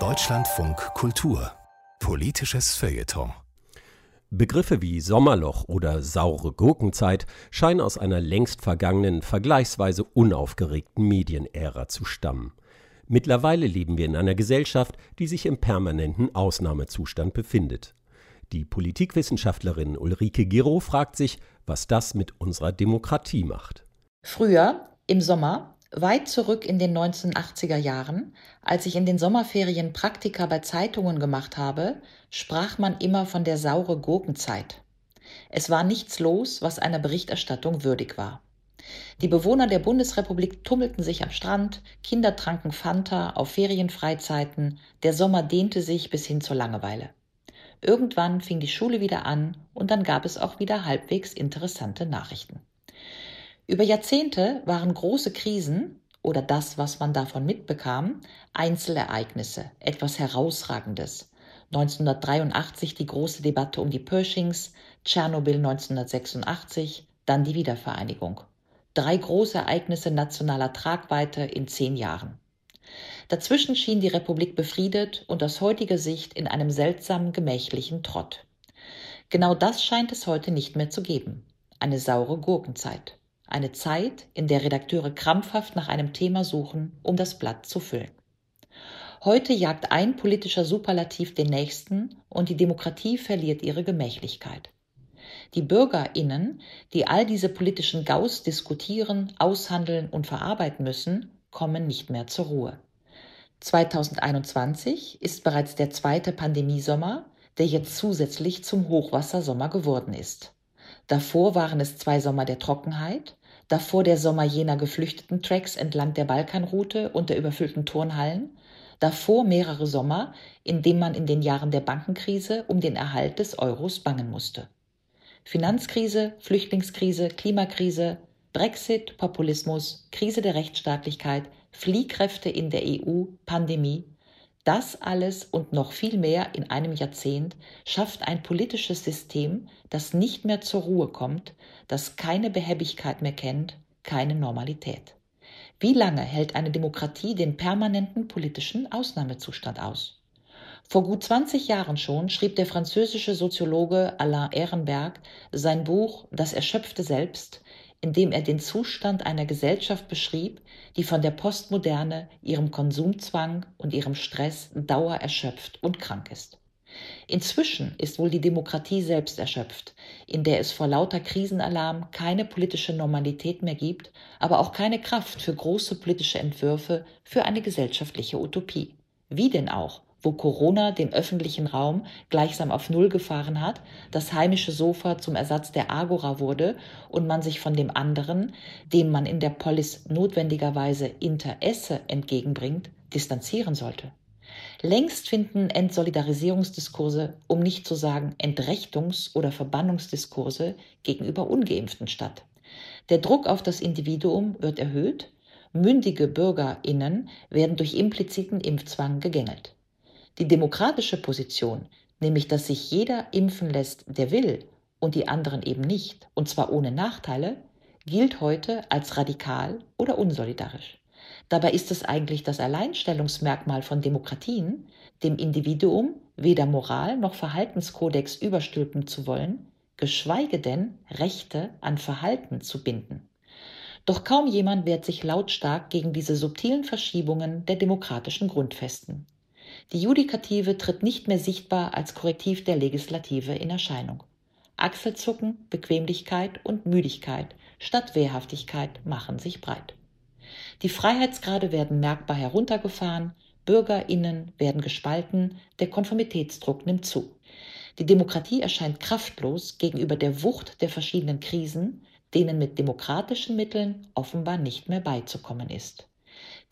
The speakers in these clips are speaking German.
Deutschlandfunk Kultur Politisches Feuilleton Begriffe wie Sommerloch oder saure Gurkenzeit scheinen aus einer längst vergangenen, vergleichsweise unaufgeregten Medienära zu stammen. Mittlerweile leben wir in einer Gesellschaft, die sich im permanenten Ausnahmezustand befindet. Die Politikwissenschaftlerin Ulrike Giro fragt sich, was das mit unserer Demokratie macht. Früher, im Sommer, weit zurück in den 1980er Jahren, als ich in den Sommerferien Praktika bei Zeitungen gemacht habe, sprach man immer von der saure Gurkenzeit. Es war nichts los, was einer Berichterstattung würdig war. Die Bewohner der Bundesrepublik tummelten sich am Strand, Kinder tranken Fanta auf Ferienfreizeiten, der Sommer dehnte sich bis hin zur Langeweile. Irgendwann fing die Schule wieder an und dann gab es auch wieder halbwegs interessante Nachrichten. Über Jahrzehnte waren große Krisen oder das, was man davon mitbekam, Einzelereignisse, etwas Herausragendes. 1983 die große Debatte um die Pershings, Tschernobyl 1986, dann die Wiedervereinigung. Drei große Ereignisse nationaler Tragweite in zehn Jahren. Dazwischen schien die Republik befriedet und aus heutiger Sicht in einem seltsamen gemächlichen Trott. Genau das scheint es heute nicht mehr zu geben. Eine saure Gurkenzeit. Eine Zeit, in der Redakteure krampfhaft nach einem Thema suchen, um das Blatt zu füllen. Heute jagt ein politischer Superlativ den nächsten und die Demokratie verliert ihre Gemächlichkeit. Die Bürgerinnen, die all diese politischen Gaus diskutieren, aushandeln und verarbeiten müssen, kommen nicht mehr zur Ruhe. 2021 ist bereits der zweite Pandemiesommer, der jetzt zusätzlich zum Hochwassersommer geworden ist. Davor waren es zwei Sommer der Trockenheit, davor der Sommer jener geflüchteten Tracks entlang der Balkanroute und der überfüllten Turnhallen, davor mehrere Sommer, in denen man in den Jahren der Bankenkrise um den Erhalt des Euros bangen musste. Finanzkrise, Flüchtlingskrise, Klimakrise, Brexit, Populismus, Krise der Rechtsstaatlichkeit, Fliehkräfte in der EU, Pandemie, das alles und noch viel mehr in einem Jahrzehnt schafft ein politisches System, das nicht mehr zur Ruhe kommt, das keine Behäbigkeit mehr kennt, keine Normalität. Wie lange hält eine Demokratie den permanenten politischen Ausnahmezustand aus? Vor gut 20 Jahren schon schrieb der französische Soziologe Alain Ehrenberg sein Buch Das erschöpfte Selbst indem er den Zustand einer Gesellschaft beschrieb, die von der Postmoderne, ihrem Konsumzwang und ihrem Stress dauererschöpft und krank ist. Inzwischen ist wohl die Demokratie selbst erschöpft, in der es vor lauter Krisenalarm keine politische Normalität mehr gibt, aber auch keine Kraft für große politische Entwürfe für eine gesellschaftliche Utopie. Wie denn auch, wo Corona den öffentlichen Raum gleichsam auf Null gefahren hat, das heimische Sofa zum Ersatz der Agora wurde und man sich von dem anderen, dem man in der Polis notwendigerweise Interesse entgegenbringt, distanzieren sollte. Längst finden Entsolidarisierungsdiskurse, um nicht zu sagen Entrechtungs- oder Verbannungsdiskurse gegenüber ungeimpften statt. Der Druck auf das Individuum wird erhöht, mündige Bürgerinnen werden durch impliziten Impfzwang gegängelt. Die demokratische Position, nämlich dass sich jeder impfen lässt, der will, und die anderen eben nicht, und zwar ohne Nachteile, gilt heute als radikal oder unsolidarisch. Dabei ist es eigentlich das Alleinstellungsmerkmal von Demokratien, dem Individuum weder Moral noch Verhaltenskodex überstülpen zu wollen, geschweige denn Rechte an Verhalten zu binden. Doch kaum jemand wehrt sich lautstark gegen diese subtilen Verschiebungen der demokratischen Grundfesten. Die Judikative tritt nicht mehr sichtbar als Korrektiv der Legislative in Erscheinung. Achselzucken, Bequemlichkeit und Müdigkeit statt Wehrhaftigkeit machen sich breit. Die Freiheitsgrade werden merkbar heruntergefahren, Bürgerinnen werden gespalten, der Konformitätsdruck nimmt zu. Die Demokratie erscheint kraftlos gegenüber der Wucht der verschiedenen Krisen, denen mit demokratischen Mitteln offenbar nicht mehr beizukommen ist.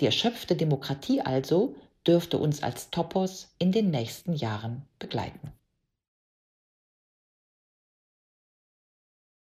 Die erschöpfte Demokratie also dürfte uns als Topos in den nächsten Jahren begleiten.